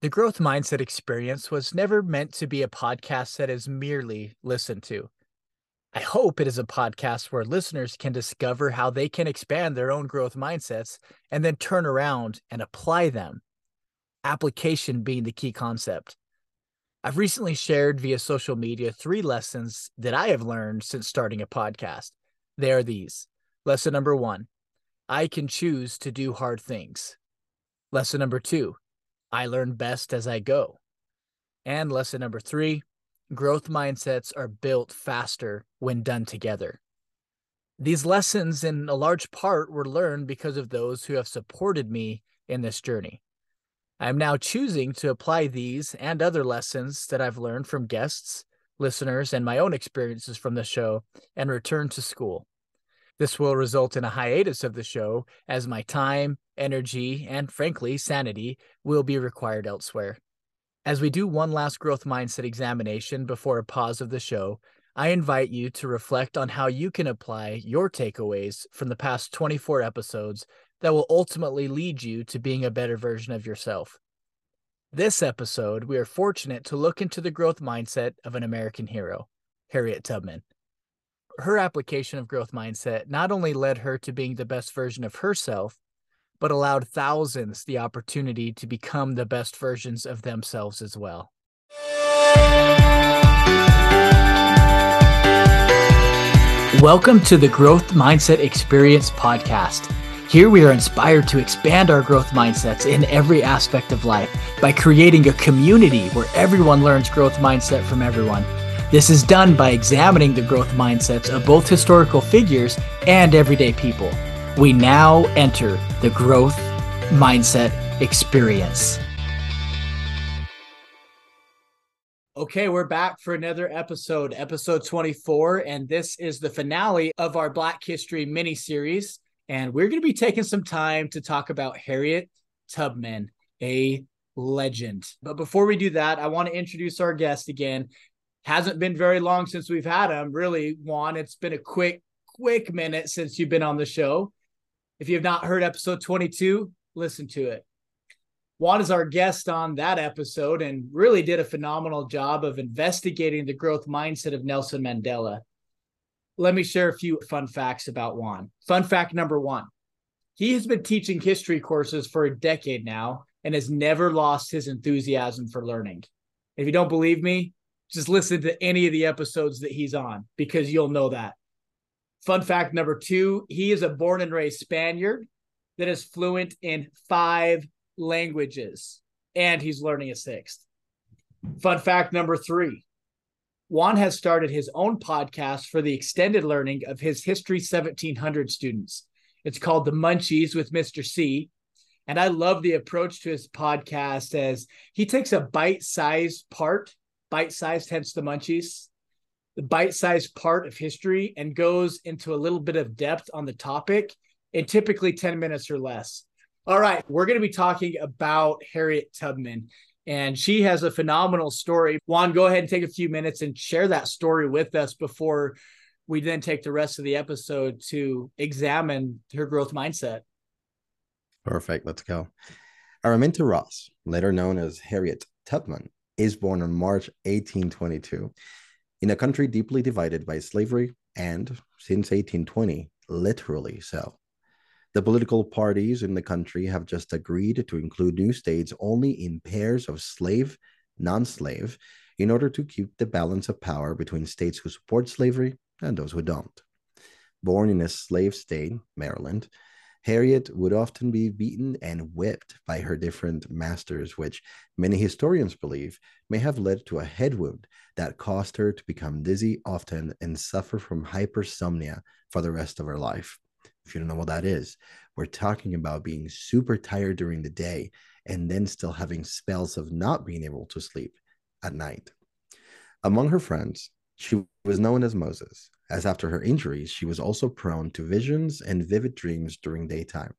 The Growth Mindset Experience was never meant to be a podcast that is merely listened to. I hope it is a podcast where listeners can discover how they can expand their own growth mindsets and then turn around and apply them. Application being the key concept. I've recently shared via social media three lessons that I have learned since starting a podcast. They are these Lesson number one I can choose to do hard things. Lesson number two I learn best as I go. And lesson number three growth mindsets are built faster when done together. These lessons, in a large part, were learned because of those who have supported me in this journey. I am now choosing to apply these and other lessons that I've learned from guests, listeners, and my own experiences from the show and return to school. This will result in a hiatus of the show as my time, energy, and frankly, sanity will be required elsewhere. As we do one last growth mindset examination before a pause of the show, I invite you to reflect on how you can apply your takeaways from the past 24 episodes that will ultimately lead you to being a better version of yourself. This episode, we are fortunate to look into the growth mindset of an American hero, Harriet Tubman her application of growth mindset not only led her to being the best version of herself, but allowed thousands the opportunity to become the best versions of themselves as well. Welcome to the Growth Mindset Experience podcast. Here we are inspired to expand our growth mindsets in every aspect of life by creating a community where everyone learns growth mindset from everyone this is done by examining the growth mindsets of both historical figures and everyday people. We now enter the growth mindset experience. Okay, we're back for another episode, episode 24, and this is the finale of our Black History mini series. And we're going to be taking some time to talk about Harriet Tubman, a legend. But before we do that, I want to introduce our guest again. Hasn't been very long since we've had him, really, Juan. It's been a quick, quick minute since you've been on the show. If you have not heard episode 22, listen to it. Juan is our guest on that episode and really did a phenomenal job of investigating the growth mindset of Nelson Mandela. Let me share a few fun facts about Juan. Fun fact number one he has been teaching history courses for a decade now and has never lost his enthusiasm for learning. If you don't believe me, just listen to any of the episodes that he's on because you'll know that. Fun fact number two he is a born and raised Spaniard that is fluent in five languages, and he's learning a sixth. Fun fact number three Juan has started his own podcast for the extended learning of his History 1700 students. It's called The Munchies with Mr. C. And I love the approach to his podcast as he takes a bite sized part bite sized, hence the munchies, the bite sized part of history and goes into a little bit of depth on the topic in typically 10 minutes or less. All right, we're going to be talking about Harriet Tubman, and she has a phenomenal story. Juan, go ahead and take a few minutes and share that story with us before we then take the rest of the episode to examine her growth mindset. Perfect. Let's go. Araminta Ross, later known as Harriet Tubman, is born on March 1822 in a country deeply divided by slavery and, since 1820, literally so. The political parties in the country have just agreed to include new states only in pairs of slave, non slave, in order to keep the balance of power between states who support slavery and those who don't. Born in a slave state, Maryland, Harriet would often be beaten and whipped by her different masters, which many historians believe may have led to a head wound that caused her to become dizzy often and suffer from hypersomnia for the rest of her life. If you don't know what that is, we're talking about being super tired during the day and then still having spells of not being able to sleep at night. Among her friends, she was known as Moses, as after her injuries, she was also prone to visions and vivid dreams during daytime.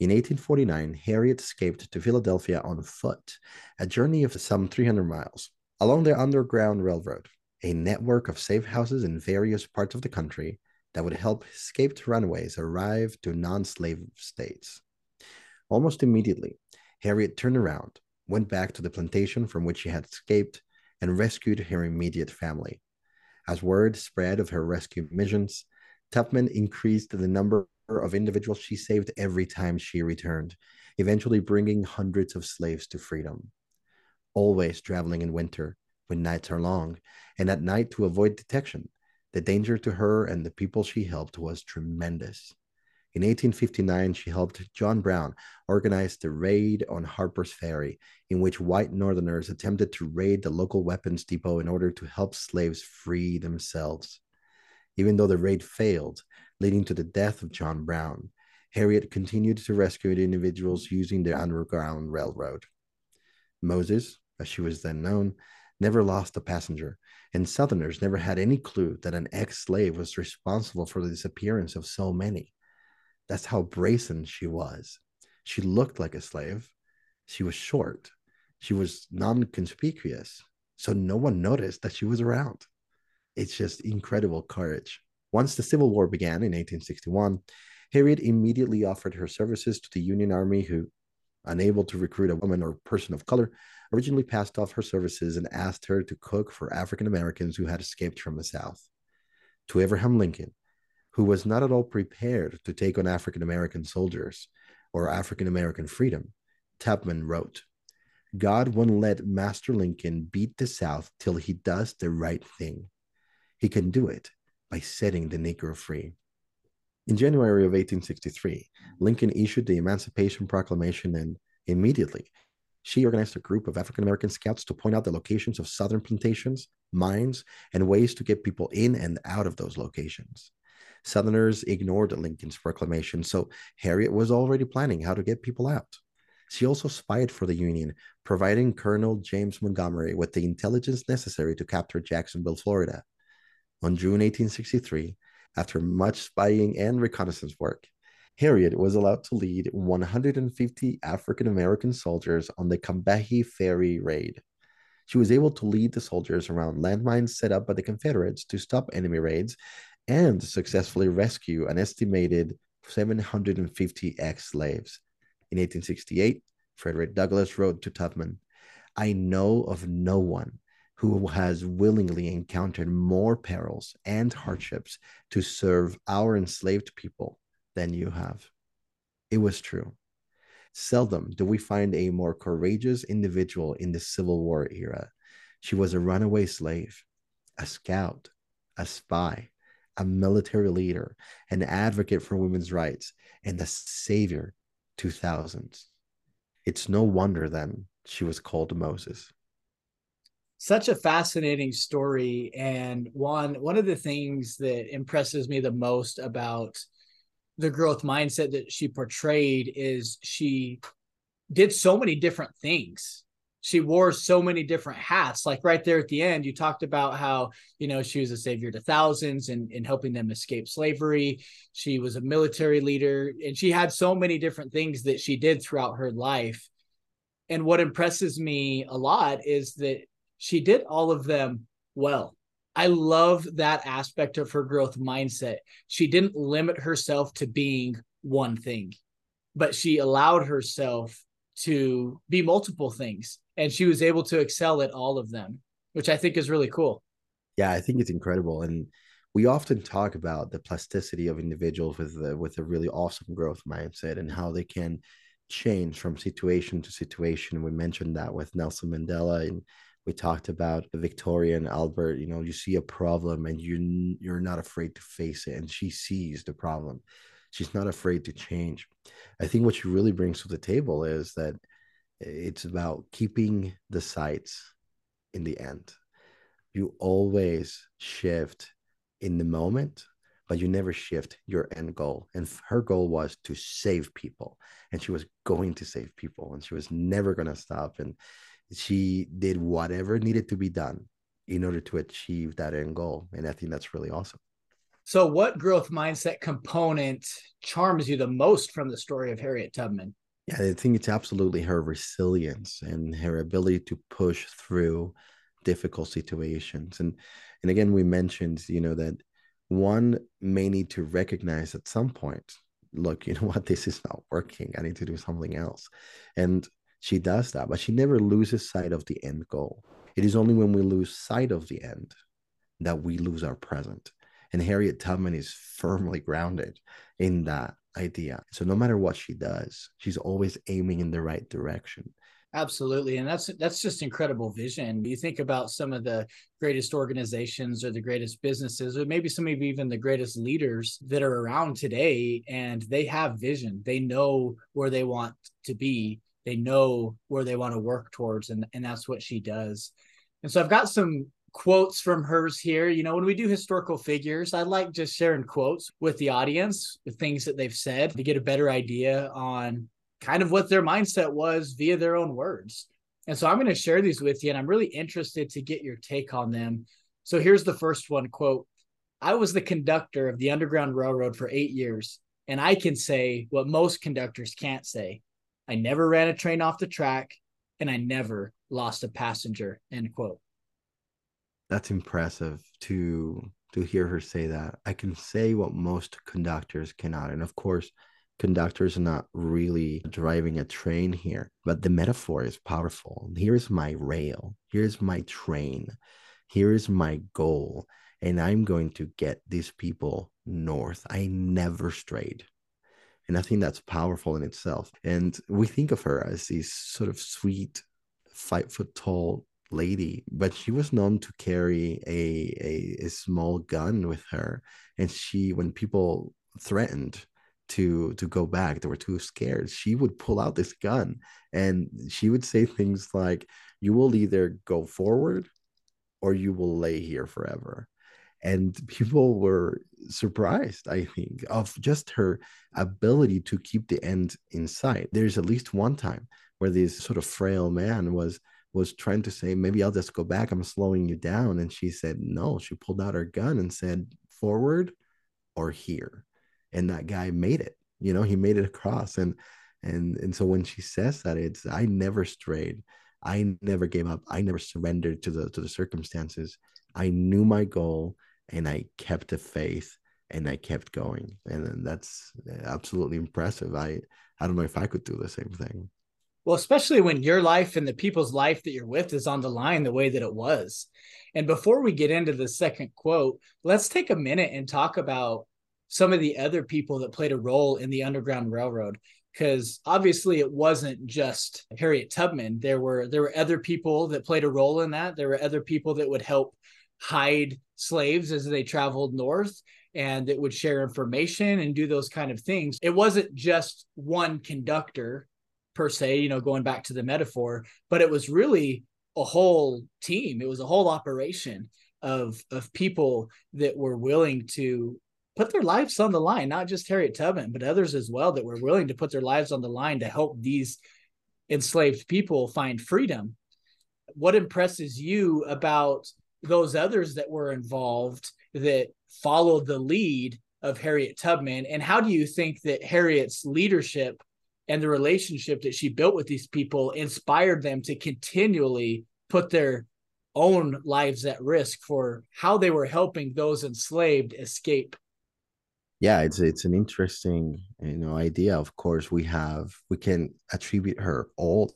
In 1849, Harriet escaped to Philadelphia on foot, a journey of some 300 miles. Along the Underground Railroad, a network of safe houses in various parts of the country that would help escaped runaways arrive to non slave states. Almost immediately, Harriet turned around went back to the plantation from which she had escaped and rescued her immediate family. As word spread of her rescue missions, Tubman increased the number of individuals she saved every time she returned, eventually bringing hundreds of slaves to freedom. Always traveling in winter when nights are long, and at night to avoid detection, the danger to her and the people she helped was tremendous. In 1859, she helped John Brown organize the raid on Harper's Ferry, in which white Northerners attempted to raid the local weapons depot in order to help slaves free themselves. Even though the raid failed, leading to the death of John Brown, Harriet continued to rescue individuals using the Underground Railroad. Moses, as she was then known, never lost a passenger, and Southerners never had any clue that an ex slave was responsible for the disappearance of so many. That's how brazen she was. She looked like a slave. She was short. She was non conspicuous. So no one noticed that she was around. It's just incredible courage. Once the Civil War began in 1861, Harriet immediately offered her services to the Union Army, who, unable to recruit a woman or person of color, originally passed off her services and asked her to cook for African Americans who had escaped from the South. To Abraham Lincoln, who was not at all prepared to take on African American soldiers or African American freedom, Tubman wrote, God won't let Master Lincoln beat the South till he does the right thing. He can do it by setting the Negro free. In January of 1863, Lincoln issued the Emancipation Proclamation and immediately she organized a group of African American scouts to point out the locations of southern plantations, mines, and ways to get people in and out of those locations. Southerners ignored Lincoln's proclamation, so Harriet was already planning how to get people out. She also spied for the Union, providing Colonel James Montgomery with the intelligence necessary to capture Jacksonville, Florida. On June 1863, after much spying and reconnaissance work, Harriet was allowed to lead 150 African American soldiers on the Combahee Ferry raid. She was able to lead the soldiers around landmines set up by the Confederates to stop enemy raids and successfully rescue an estimated 750 ex slaves. In 1868, Frederick Douglass wrote to Tubman, I know of no one who has willingly encountered more perils and hardships to serve our enslaved people than you have. It was true. Seldom do we find a more courageous individual in the Civil War era. She was a runaway slave, a scout, a spy, a military leader, an advocate for women's rights, and the savior to thousands. It's no wonder then she was called Moses. Such a fascinating story. And one one of the things that impresses me the most about the growth mindset that she portrayed is she did so many different things she wore so many different hats. Like right there at the end, you talked about how, you know, she was a savior to thousands and, and helping them escape slavery. She was a military leader and she had so many different things that she did throughout her life. And what impresses me a lot is that she did all of them well. I love that aspect of her growth mindset. She didn't limit herself to being one thing, but she allowed herself to be multiple things and she was able to excel at all of them which i think is really cool. Yeah i think it's incredible and we often talk about the plasticity of individuals with with a really awesome growth mindset and how they can change from situation to situation. We mentioned that with nelson mandela and we talked about victoria and albert. You know you see a problem and you you're not afraid to face it and she sees the problem she's not afraid to change. I think what she really brings to the table is that it's about keeping the sights in the end. You always shift in the moment but you never shift your end goal. And her goal was to save people and she was going to save people and she was never going to stop and she did whatever needed to be done in order to achieve that end goal and i think that's really awesome so, what growth mindset component charms you the most from the story of Harriet Tubman? Yeah, I think it's absolutely her resilience and her ability to push through difficult situations. And and again, we mentioned, you know, that one may need to recognize at some point, look, you know what, this is not working. I need to do something else. And she does that, but she never loses sight of the end goal. It is only when we lose sight of the end that we lose our present. And Harriet Tubman is firmly grounded in that idea. So no matter what she does, she's always aiming in the right direction. Absolutely. And that's that's just incredible vision. You think about some of the greatest organizations or the greatest businesses, or maybe some of even the greatest leaders that are around today, and they have vision. They know where they want to be, they know where they want to work towards, and, and that's what she does. And so I've got some quotes from hers here. You know, when we do historical figures, I like just sharing quotes with the audience, the things that they've said to get a better idea on kind of what their mindset was via their own words. And so I'm going to share these with you, and I'm really interested to get your take on them. So here's the first one quote I was the conductor of the Underground Railroad for eight years, and I can say what most conductors can't say. I never ran a train off the track, and I never lost a passenger. End quote. That's impressive to to hear her say that. I can say what most conductors cannot. And of course, conductors are not really driving a train here, but the metaphor is powerful. Here's my rail, here's my train, here's my goal, and I'm going to get these people north. I never strayed. And I think that's powerful in itself. And we think of her as this sort of sweet, five foot tall lady, but she was known to carry a, a, a small gun with her. And she, when people threatened to to go back they were too scared she would pull out this gun and she would say things like you will either go forward or you will lay here forever and people were surprised i think of just her ability to keep the end in sight there's at least one time where this sort of frail man was was trying to say maybe i'll just go back i'm slowing you down and she said no she pulled out her gun and said forward or here and that guy made it you know he made it across and and and so when she says that it's i never strayed i never gave up i never surrendered to the to the circumstances i knew my goal and i kept the faith and i kept going and that's eh, absolutely impressive i i don't know if i could do the same thing well especially when your life and the people's life that you're with is on the line the way that it was and before we get into the second quote let's take a minute and talk about some of the other people that played a role in the Underground Railroad because obviously it wasn't just Harriet Tubman. There were there were other people that played a role in that. There were other people that would help hide slaves as they traveled north and that would share information and do those kind of things. It wasn't just one conductor per se, you know, going back to the metaphor, but it was really a whole team. It was a whole operation of of people that were willing to put their lives on the line, not just Harriet Tubman, but others as well that were willing to put their lives on the line to help these enslaved people find freedom. What impresses you about those others that were involved that followed the lead of Harriet Tubman? And how do you think that Harriet's leadership and the relationship that she built with these people inspired them to continually put their own lives at risk for how they were helping those enslaved escape. Yeah it's it's an interesting you know idea. Of course we have we can attribute her all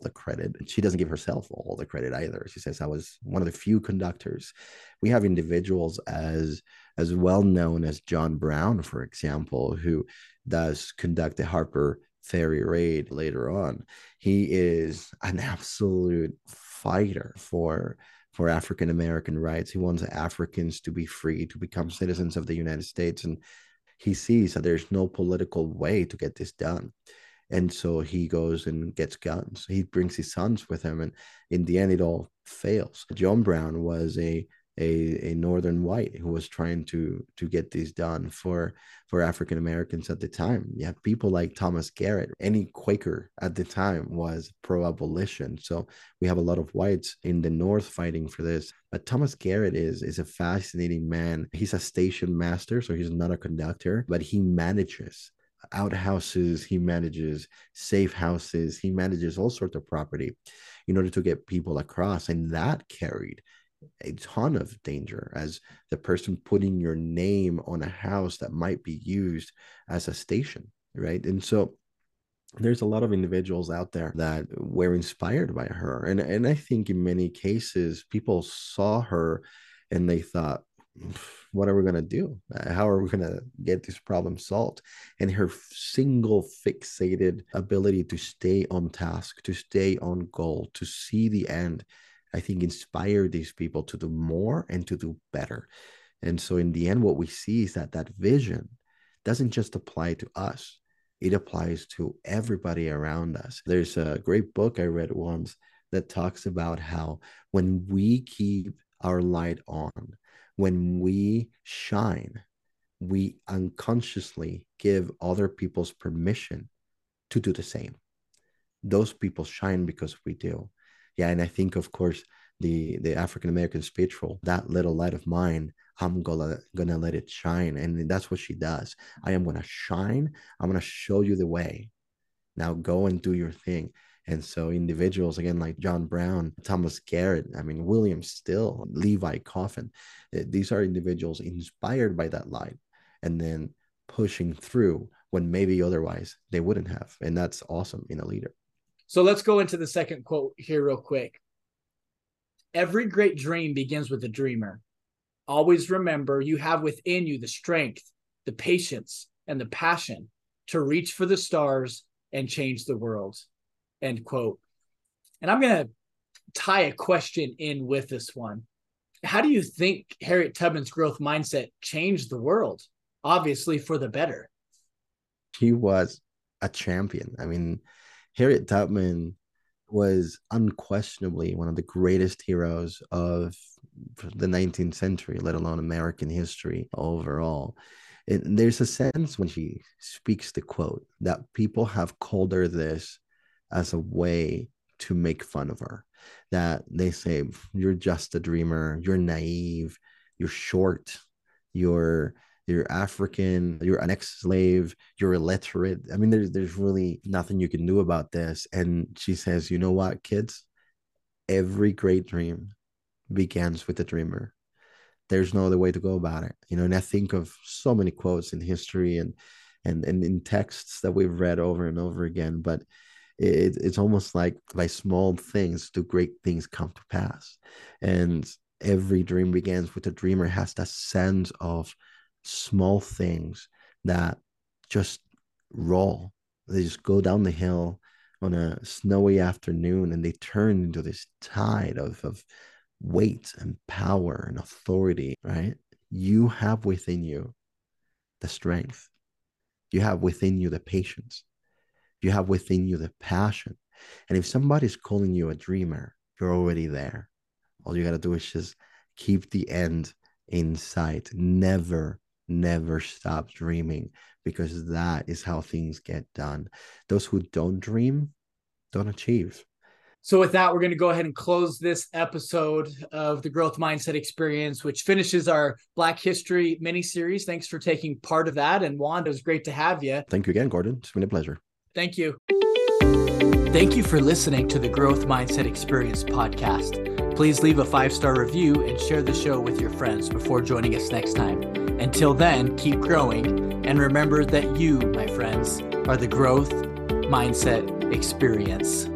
the credit. She doesn't give herself all the credit either. She says i was one of the few conductors. We have individuals as as well known as john brown for example who does conduct the harper ferry raid later on he is an absolute fighter for for African American rights. He wants Africans to be free, to become citizens of the United States. And he sees that there's no political way to get this done. And so he goes and gets guns. He brings his sons with him. And in the end, it all fails. John Brown was a a, a northern white who was trying to to get this done for for African Americans at the time. You have people like Thomas Garrett. Any Quaker at the time was pro-abolition. So we have a lot of whites in the North fighting for this. But Thomas Garrett is is a fascinating man. He's a station master, so he's not a conductor, but he manages outhouses, he manages safe houses, he manages all sorts of property in order to get people across. And that carried a ton of danger as the person putting your name on a house that might be used as a station right? And so there's a lot of individuals out there that were inspired by her. And and i think in many cases people saw her and they thought what are we going to do? How are we going to get this problem solved? And her single fixated ability to stay on task to stay on goal to see the end i think inspire these people to do more and to do better and so in the end what we see is that that vision doesn't just apply to us it applies to everybody around us. There's a great book I read once that talks about how when we keep our light on, when we shine, we unconsciously give other people's permission to do the same. Those people shine because we do. Yeah, and I think, of course, the the African American spiritual, that little light of mine I'm gonna gonna let it shine. And that's what she does. I am gonna shine. I'm gonna show you the way. Now go and do your thing. And so individuals again like John Brown, Thomas Garrett, I mean William Still, Levi Coffin, eh, these are individuals inspired by that light and then pushing through when maybe otherwise they wouldn't have. And that's awesome in a leader. So let's go into the second quote here real quick. Every great dream begins with a dreamer always remember you have within you the strength, the patience, and the passion to reach for the stars and change the world. End quote. And I'm going to tie a question in with this one. How do you think Harriet Tubman's growth mindset changed the world? Obviously, for the better. He was a champion. I mean, Harriet Tubman was unquestionably one of the greatest heroes of the 19th century, let alone American history overall. It, there's a sense when she speaks the quote that people have called her this as a way to make fun of her. That they say, you're just a dreamer, you're naive, you're short, you're you're African, you're an ex-slave, you're illiterate. I mean, there's there's really nothing you can do about this. And she says, you know what, kids? Every great dream begins with a dreamer. There's no other way to go about it. You know, and I think of so many quotes in history and and, and in texts that we've read over and over again, but it, it's almost like by small things do great things come to pass. And every dream begins with a dreamer has that sense of small things that just roll. They just go down the hill on a snowy afternoon and they turn into this tide of, of weight and power and authority, right? You have within you the strength. You have within you the patience. You have within you the passion. And if somebody's calling you a dreamer, you're already there. All you got to do is just keep the end in sight. Never never stop dreaming because that is how things get done. Those who don't dream don't achieve. So, with that, we're going to go ahead and close this episode of the Growth Mindset Experience, which finishes our Black History mini series. Thanks for taking part of that. And Wanda, it was great to have you. Thank you again, Gordon. It's been a pleasure. Thank you. Thank you for listening to the Growth Mindset Experience podcast. Please leave a five star review and share the show with your friends before joining us next time. Until then, keep growing and remember that you, my friends, are the growth mindset experience.